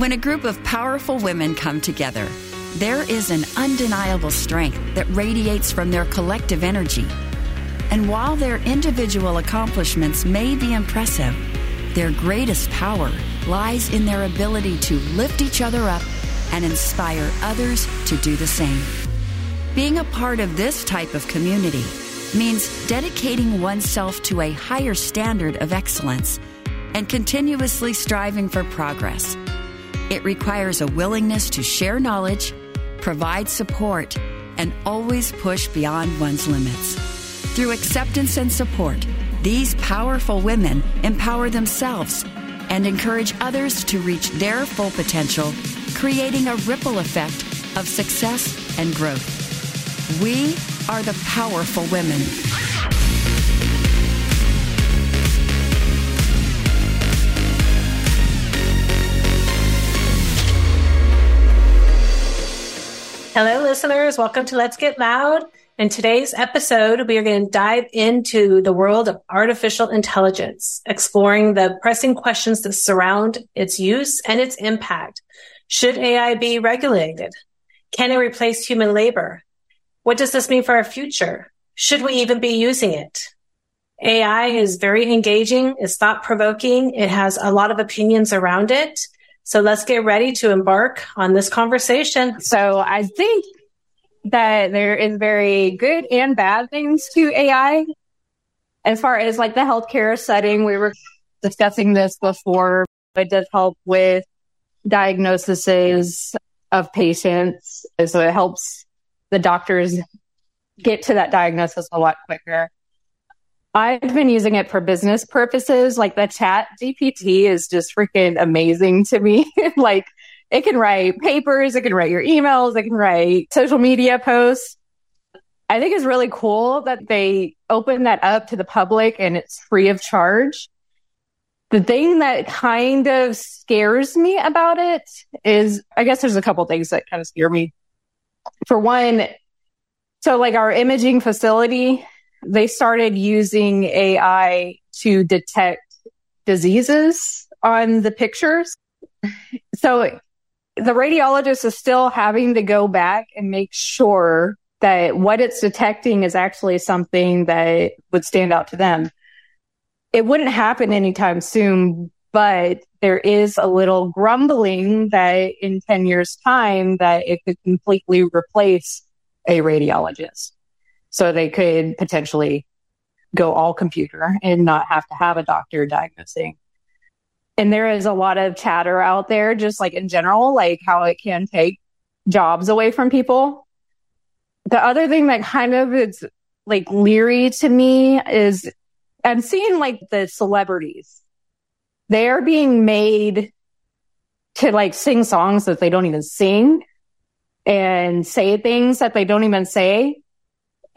When a group of powerful women come together, there is an undeniable strength that radiates from their collective energy. And while their individual accomplishments may be impressive, their greatest power lies in their ability to lift each other up and inspire others to do the same. Being a part of this type of community means dedicating oneself to a higher standard of excellence and continuously striving for progress. It requires a willingness to share knowledge, provide support, and always push beyond one's limits. Through acceptance and support, these powerful women empower themselves and encourage others to reach their full potential, creating a ripple effect of success and growth. We are the powerful women. Hello, listeners. Welcome to Let's Get Loud. In today's episode, we are going to dive into the world of artificial intelligence, exploring the pressing questions that surround its use and its impact. Should AI be regulated? Can it replace human labor? What does this mean for our future? Should we even be using it? AI is very engaging. It's thought provoking. It has a lot of opinions around it. So let's get ready to embark on this conversation. So I think that there is very good and bad things to AI. As far as like the healthcare setting, we were discussing this before. It does help with diagnoses of patients. So it helps the doctors get to that diagnosis a lot quicker. I've been using it for business purposes. Like the chat GPT is just freaking amazing to me. like it can write papers, it can write your emails, it can write social media posts. I think it's really cool that they open that up to the public and it's free of charge. The thing that kind of scares me about it is, I guess there's a couple things that kind of scare me. For one, so like our imaging facility, they started using AI to detect diseases on the pictures. So the radiologist is still having to go back and make sure that what it's detecting is actually something that would stand out to them. It wouldn't happen anytime soon, but there is a little grumbling that in 10 years time that it could completely replace a radiologist. So they could potentially go all computer and not have to have a doctor diagnosing. And there is a lot of chatter out there, just like in general, like how it can take jobs away from people. The other thing that kind of is like leery to me is I'm seeing like the celebrities. They are being made to like sing songs that they don't even sing and say things that they don't even say.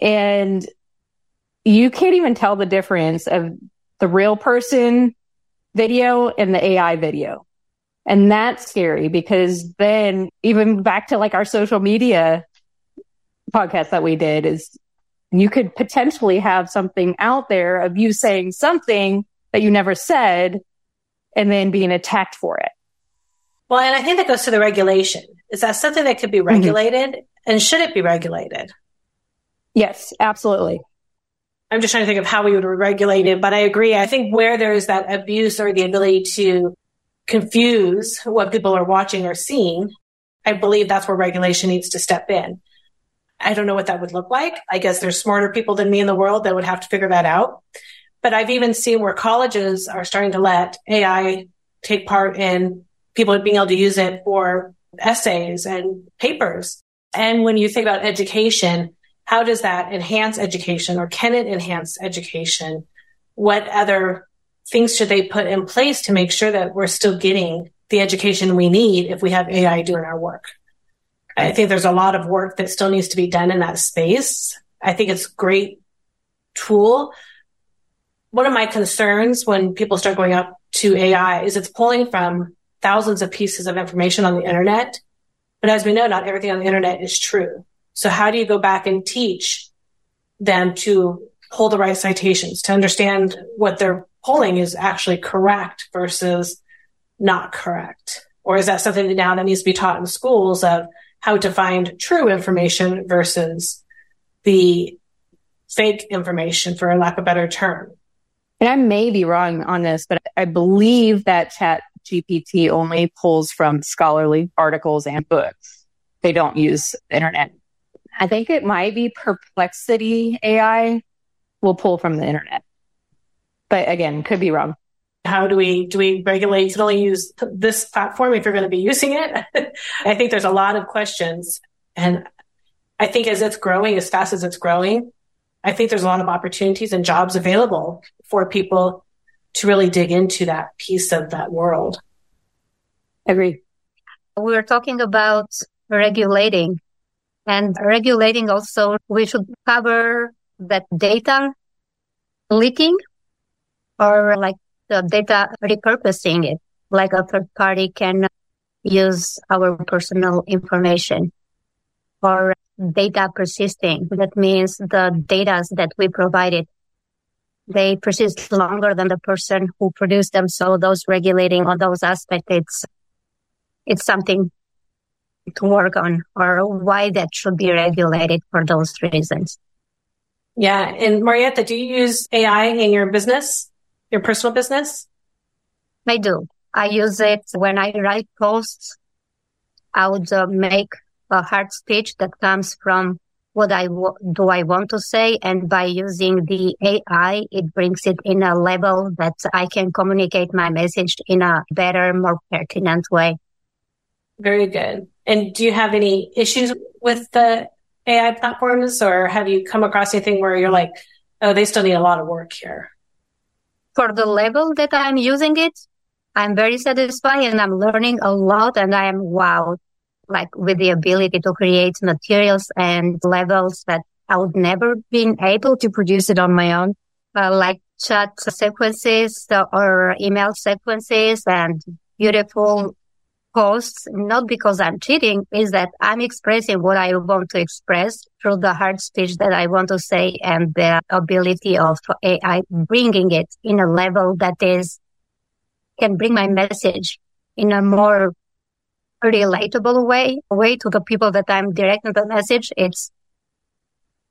And you can't even tell the difference of the real person video and the AI video. And that's scary because then even back to like our social media podcast that we did is you could potentially have something out there of you saying something that you never said and then being attacked for it. Well, and I think that goes to the regulation. Is that something that could be mm-hmm. regulated? Mm-hmm. And should it be regulated? Yes, absolutely. I'm just trying to think of how we would regulate it, but I agree. I think where there is that abuse or the ability to confuse what people are watching or seeing, I believe that's where regulation needs to step in. I don't know what that would look like. I guess there's smarter people than me in the world that would have to figure that out. But I've even seen where colleges are starting to let AI take part in people being able to use it for essays and papers. And when you think about education, how does that enhance education or can it enhance education? What other things should they put in place to make sure that we're still getting the education we need if we have AI doing our work? I think there's a lot of work that still needs to be done in that space. I think it's a great tool. One of my concerns when people start going up to AI is it's pulling from thousands of pieces of information on the internet. But as we know, not everything on the internet is true. So how do you go back and teach them to pull the right citations, to understand what they're pulling is actually correct versus not correct? Or is that something now that needs to be taught in schools of how to find true information versus the fake information, for lack of a better term? And I may be wrong on this, but I believe that Chat GPT only pulls from scholarly articles and books. They don't use the internet. I think it might be Perplexity AI will pull from the internet. But again, could be wrong. How do we do we regulate? You can only use this platform if you're going to be using it. I think there's a lot of questions, and I think as it's growing, as fast as it's growing, I think there's a lot of opportunities and jobs available for people to really dig into that piece of that world. Agree. We were talking about regulating and regulating also, we should cover that data leaking or like the data repurposing it, like a third party can use our personal information or data persisting. That means the data that we provided, they persist longer than the person who produced them. So those regulating on those aspects, it's, it's something to work on or why that should be regulated for those reasons. Yeah. And Marietta, do you use AI in your business, your personal business? I do. I use it when I write posts. I would uh, make a hard speech that comes from what I w- do I want to say. And by using the AI, it brings it in a level that I can communicate my message in a better, more pertinent way. Very good. And do you have any issues with the AI platforms or have you come across anything where you're like, oh, they still need a lot of work here? For the level that I'm using it, I'm very satisfied and I'm learning a lot and I am wowed, like with the ability to create materials and levels that I would never been able to produce it on my own, uh, like chat sequences or email sequences and beautiful posts, not because I'm cheating, is that I'm expressing what I want to express through the hard speech that I want to say and the ability of AI bringing it in a level that is, can bring my message in a more relatable way, way to the people that I'm directing the message. It's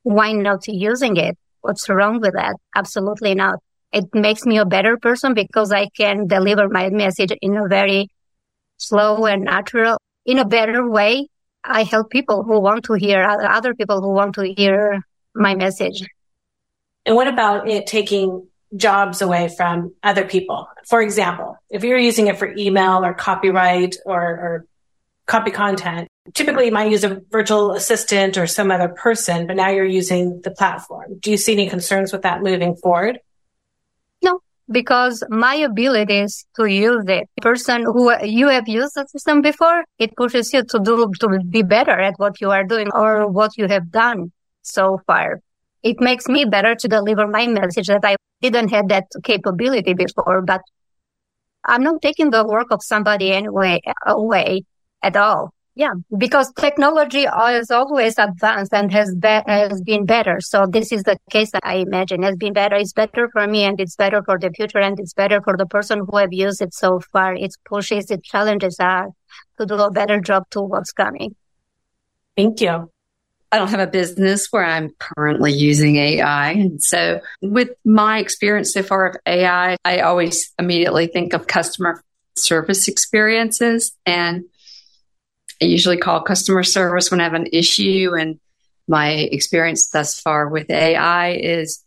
why not using it? What's wrong with that? Absolutely not. It makes me a better person because I can deliver my message in a very slow and natural in a better way. I help people who want to hear uh, other people who want to hear my message. And what about it taking jobs away from other people? For example, if you're using it for email or copyright or, or copy content, typically you might use a virtual assistant or some other person, but now you're using the platform. Do you see any concerns with that moving forward? Because my abilities to use it, person who you have used the system before, it pushes you to do, to be better at what you are doing or what you have done so far. It makes me better to deliver my message that I didn't have that capability before, but I'm not taking the work of somebody anyway away at all. Yeah, because technology is always advanced and has be- has been better. So this is the case that I imagine has been better. It's better for me and it's better for the future and it's better for the person who have used it so far. It pushes, it challenges us to do a better job to what's coming. Thank you. I don't have a business where I'm currently using AI. So with my experience so far of AI, I always immediately think of customer service experiences and I usually call customer service when I have an issue. And my experience thus far with AI is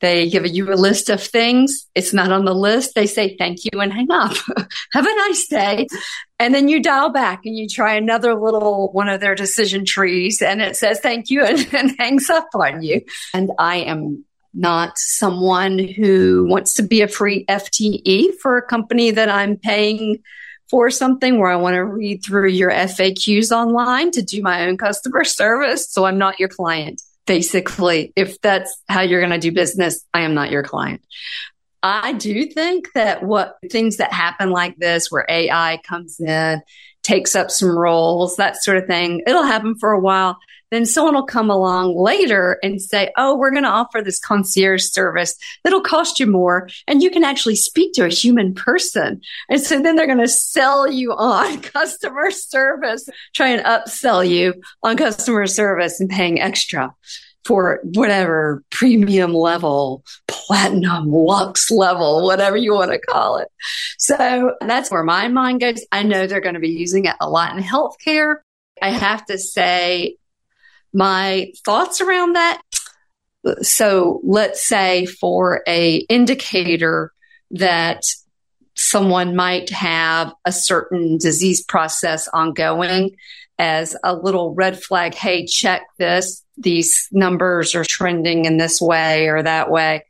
they give you a list of things. It's not on the list. They say thank you and hang up. have a nice day. And then you dial back and you try another little one of their decision trees and it says thank you and, and hangs up on you. And I am not someone who wants to be a free FTE for a company that I'm paying for something where I want to read through your FAQs online to do my own customer service. So I'm not your client. Basically, if that's how you're going to do business, I am not your client. I do think that what things that happen like this, where AI comes in, takes up some roles, that sort of thing, it'll happen for a while. then someone will come along later and say, Oh, we're going to offer this concierge service that'll cost you more. And you can actually speak to a human person. And so then they're going to sell you on customer service, try and upsell you on customer service and paying extra for whatever premium level, platinum, lux level, whatever you want to call it. So that's where my mind goes. I know they're going to be using it a lot in healthcare. I have to say my thoughts around that. So let's say for a indicator that someone might have a certain disease process ongoing as a little red flag. Hey, check this. These numbers are trending in this way or that way.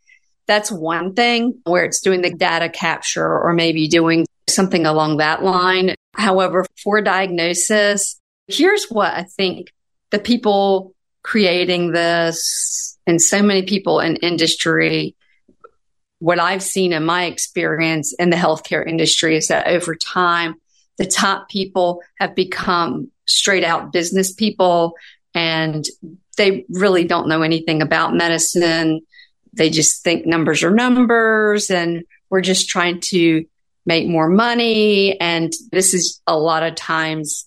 That's one thing where it's doing the data capture or maybe doing something along that line. However, for diagnosis, here's what I think the people creating this and so many people in industry what I've seen in my experience in the healthcare industry is that over time, the top people have become straight out business people and they really don't know anything about medicine. They just think numbers are numbers and we're just trying to make more money. And this is a lot of times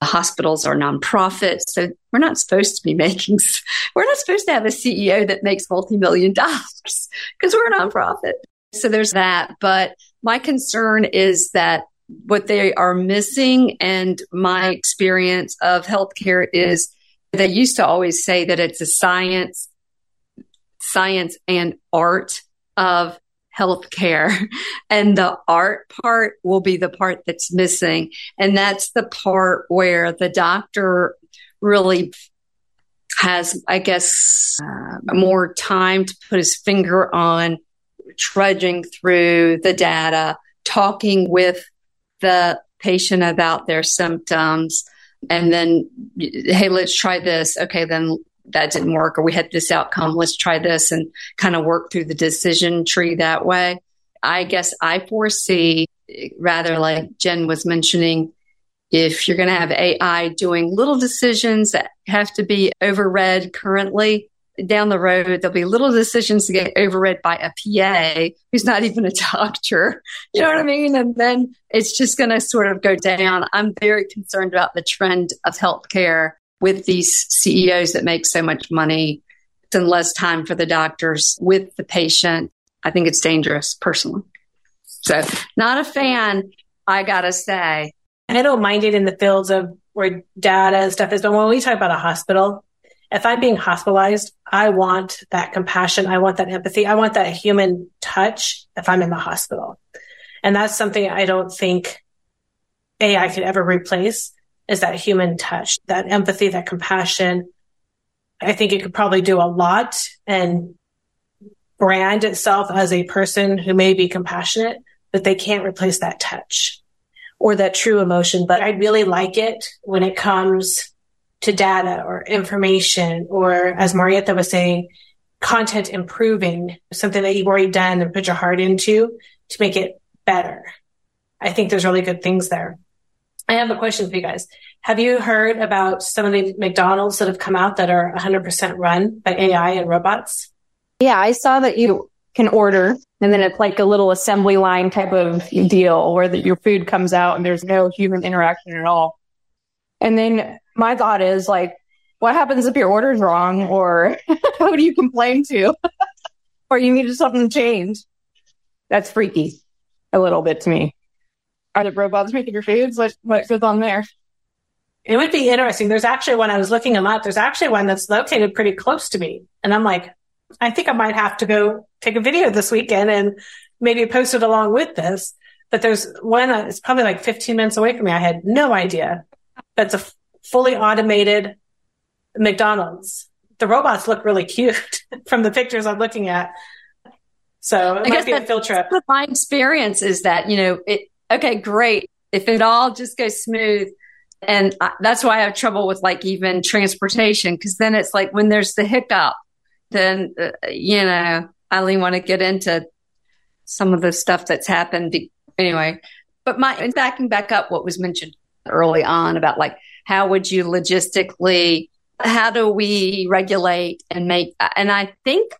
the hospitals are nonprofits. So we're not supposed to be making, we're not supposed to have a CEO that makes multi-million dollars because we're a nonprofit. So there's that. But my concern is that what they are missing and my experience of healthcare is they used to always say that it's a science, science and art of healthcare. And the art part will be the part that's missing. And that's the part where the doctor really has, I guess, uh, more time to put his finger on trudging through the data, talking with the patient about their symptoms, and then, hey, let's try this. Okay, then that didn't work or we had this outcome. Let's try this and kind of work through the decision tree that way. I guess I foresee rather like Jen was mentioning, if you're going to have AI doing little decisions that have to be overread currently down the road, there'll be little decisions to get overread by a PA who's not even a doctor. You know what I mean? And then it's just going to sort of go down. I'm very concerned about the trend of healthcare with these CEOs that make so much money and less time for the doctors with the patient. I think it's dangerous personally. So not a fan, I gotta say. I don't mind it in the fields of where data and stuff is, but when we talk about a hospital, if I'm being hospitalized, I want that compassion. I want that empathy. I want that human touch if I'm in the hospital. And that's something I don't think AI could ever replace is that human touch, that empathy, that compassion. I think it could probably do a lot and brand itself as a person who may be compassionate, but they can't replace that touch or that true emotion. But I really like it when it comes to data or information or as Marietta was saying, content improving something that you've already done and put your heart into to make it better. I think there's really good things there. I have a question for you guys. Have you heard about some of the McDonald's that have come out that are 100% run by AI and robots? Yeah, I saw that you can order and then it's like a little assembly line type of deal where your food comes out and there's no human interaction at all. And then my thought is like, what happens if your order's wrong or who do you complain to? or you needed something to change? That's freaky a little bit to me. Are the robots making your foods? What what goes on there? It would be interesting. There's actually one I was looking them up. There's actually one that's located pretty close to me, and I'm like, I think I might have to go take a video this weekend and maybe post it along with this. But there's one that's probably like 15 minutes away from me. I had no idea. That's a fully automated McDonald's. The robots look really cute from the pictures I'm looking at. So it I might be a field trip. My experience is that, you know, it, okay, great. If it all just goes smooth. And I, that's why I have trouble with like even transportation. Cause then it's like when there's the hiccup, then, uh, you know, I only want to get into some of the stuff that's happened. Anyway, but my, backing back up what was mentioned early on about like, how would you logistically how do we regulate and make, and I think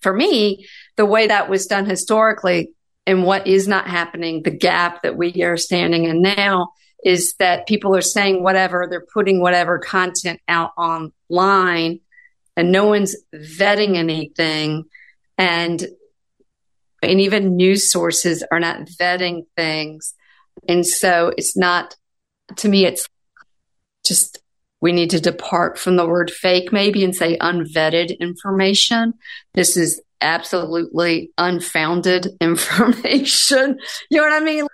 for me, the way that was done historically and what is not happening, the gap that we are standing in now is that people are saying whatever, they're putting whatever content out online and no one's vetting anything. And, and even news sources are not vetting things. And so it's not, to me, it's just, we need to depart from the word fake maybe and say unvetted information. This is absolutely unfounded information. you know what I mean?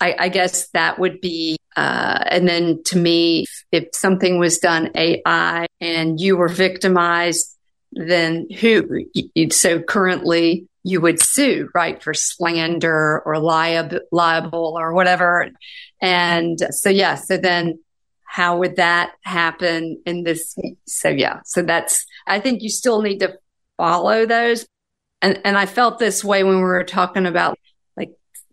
I, I guess that would be, uh, and then to me, if something was done AI and you were victimized, then who? So currently you would sue, right, for slander or liab- liable or whatever. And so, yeah, so then how would that happen in this? So, yeah, so that's, I think you still need to follow those. And, and I felt this way when we were talking about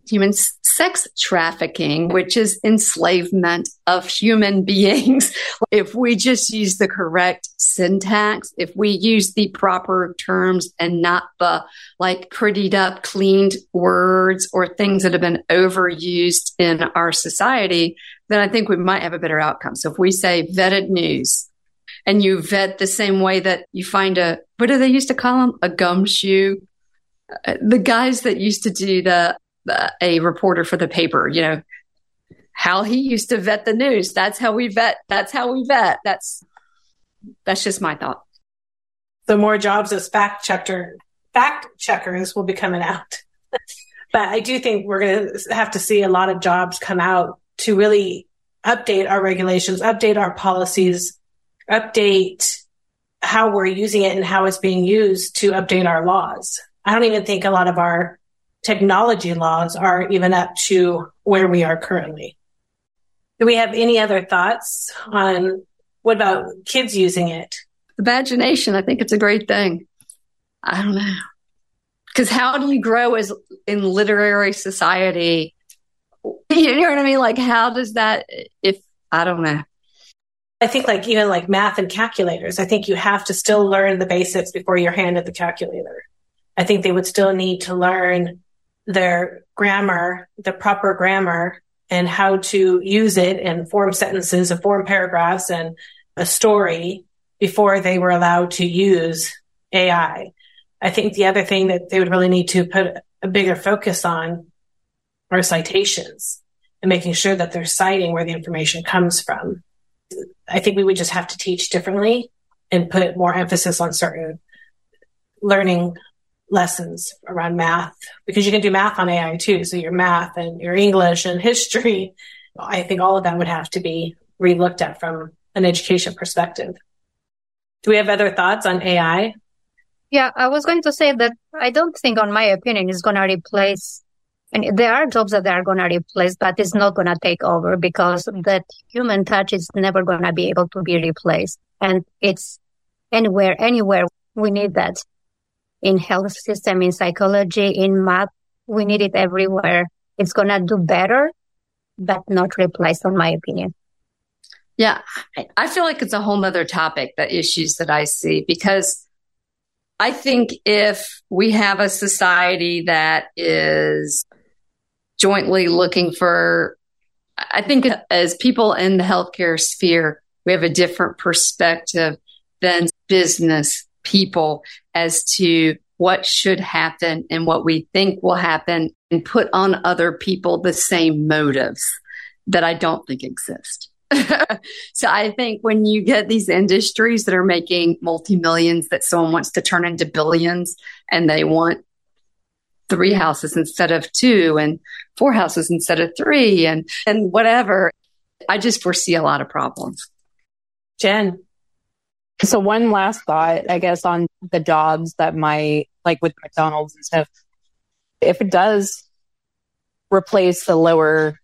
human sex trafficking, which is enslavement of human beings. if we just use the correct syntax, if we use the proper terms and not the like prettied up, cleaned words or things that have been overused in our society, then I think we might have a better outcome. So if we say vetted news, and you vet the same way that you find a what do they used to call them a gumshoe uh, the guys that used to do the a reporter for the paper, you know, how he used to vet the news. That's how we vet. That's how we vet. That's, that's just my thought. The more jobs as fact checker, fact checkers will be coming out. but I do think we're going to have to see a lot of jobs come out to really update our regulations, update our policies, update how we're using it and how it's being used to update our laws. I don't even think a lot of our technology laws are even up to where we are currently. Do we have any other thoughts on what about kids using it? Imagination. I think it's a great thing. I don't know. Because how do you grow as in literary society? You know what I mean? Like, how does that, if I don't know. I think like even like math and calculators, I think you have to still learn the basics before you're handed the calculator. I think they would still need to learn their grammar, the proper grammar and how to use it and form sentences and form paragraphs and a story before they were allowed to use AI. I think the other thing that they would really need to put a bigger focus on are citations and making sure that they're citing where the information comes from. I think we would just have to teach differently and put more emphasis on certain learning lessons around math because you can do math on AI too. So your math and your English and history, I think all of that would have to be relooked at from an education perspective. Do we have other thoughts on AI? Yeah, I was going to say that I don't think, on my opinion, it's going to replace. And there are jobs that they are going to replace, but it's not going to take over because that human touch is never going to be able to be replaced. And it's anywhere, anywhere we need that in health system, in psychology, in math. We need it everywhere. It's going to do better, but not replace, in my opinion. Yeah. I feel like it's a whole nother topic, the issues that I see, because I think if we have a society that is jointly looking for, I think as people in the healthcare sphere, we have a different perspective than business people as to what should happen and what we think will happen and put on other people the same motives that I don't think exist. so I think when you get these industries that are making multi millions that someone wants to turn into billions and they want three houses instead of two and four houses instead of three and, and whatever, I just foresee a lot of problems. Jen, so one last thought, I guess, on the jobs that might, like with McDonald's and stuff, if it does replace the lower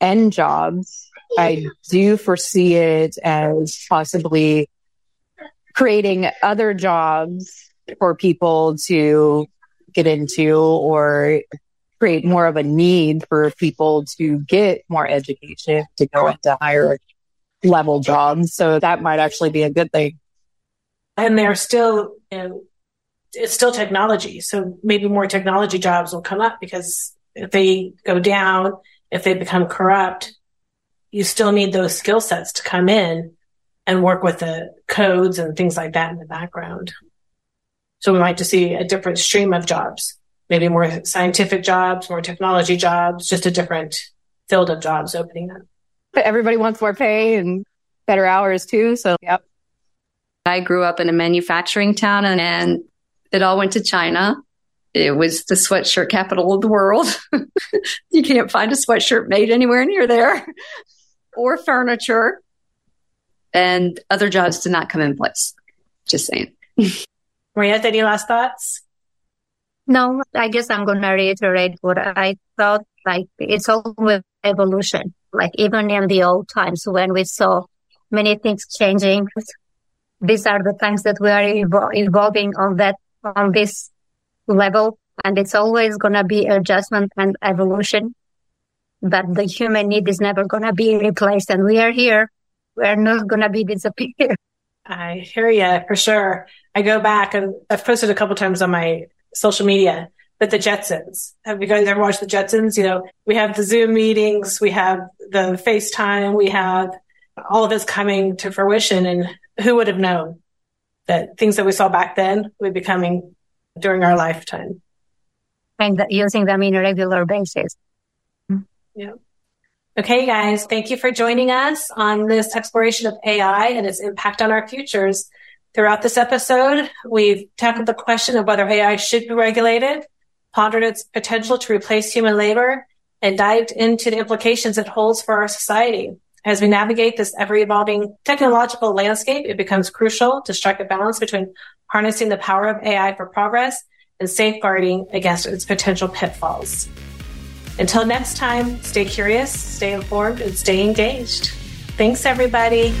end jobs, I do foresee it as possibly creating other jobs for people to get into or create more of a need for people to get more education to go into higher level jobs. So that might actually be a good thing. And they're still, you know, it's still technology. So maybe more technology jobs will come up because if they go down, if they become corrupt, you still need those skill sets to come in and work with the codes and things like that in the background. So we might just see a different stream of jobs, maybe more scientific jobs, more technology jobs, just a different field of jobs opening up. But everybody wants more pay and better hours too. So, yep. I grew up in a manufacturing town and, and it all went to China. It was the sweatshirt capital of the world. you can't find a sweatshirt made anywhere near there or furniture. And other jobs did not come in place. Just saying. Maria, any last thoughts? No, I guess I'm going to reiterate what I thought. Like it's all with evolution. Like even in the old times when we saw many things changing, these are the times that we are evol- evolving on that, on this level. And it's always going to be adjustment and evolution. But the human need is never going to be replaced. And we are here. We're not going to be disappear. I hear you for sure. I go back and I've posted a couple times on my social media, but the Jetsons. Have you guys ever watched the Jetsons? You know, we have the Zoom meetings, we have the FaceTime, we have all of this coming to fruition. And who would have known that things that we saw back then would be coming during our lifetime? And using them in a regular basis. Mm-hmm. Yeah. Okay, guys, thank you for joining us on this exploration of AI and its impact on our futures. Throughout this episode, we've tackled the question of whether AI should be regulated, pondered its potential to replace human labor, and dived into the implications it holds for our society. As we navigate this ever evolving technological landscape, it becomes crucial to strike a balance between harnessing the power of AI for progress and safeguarding against its potential pitfalls. Until next time, stay curious, stay informed, and stay engaged. Thanks, everybody.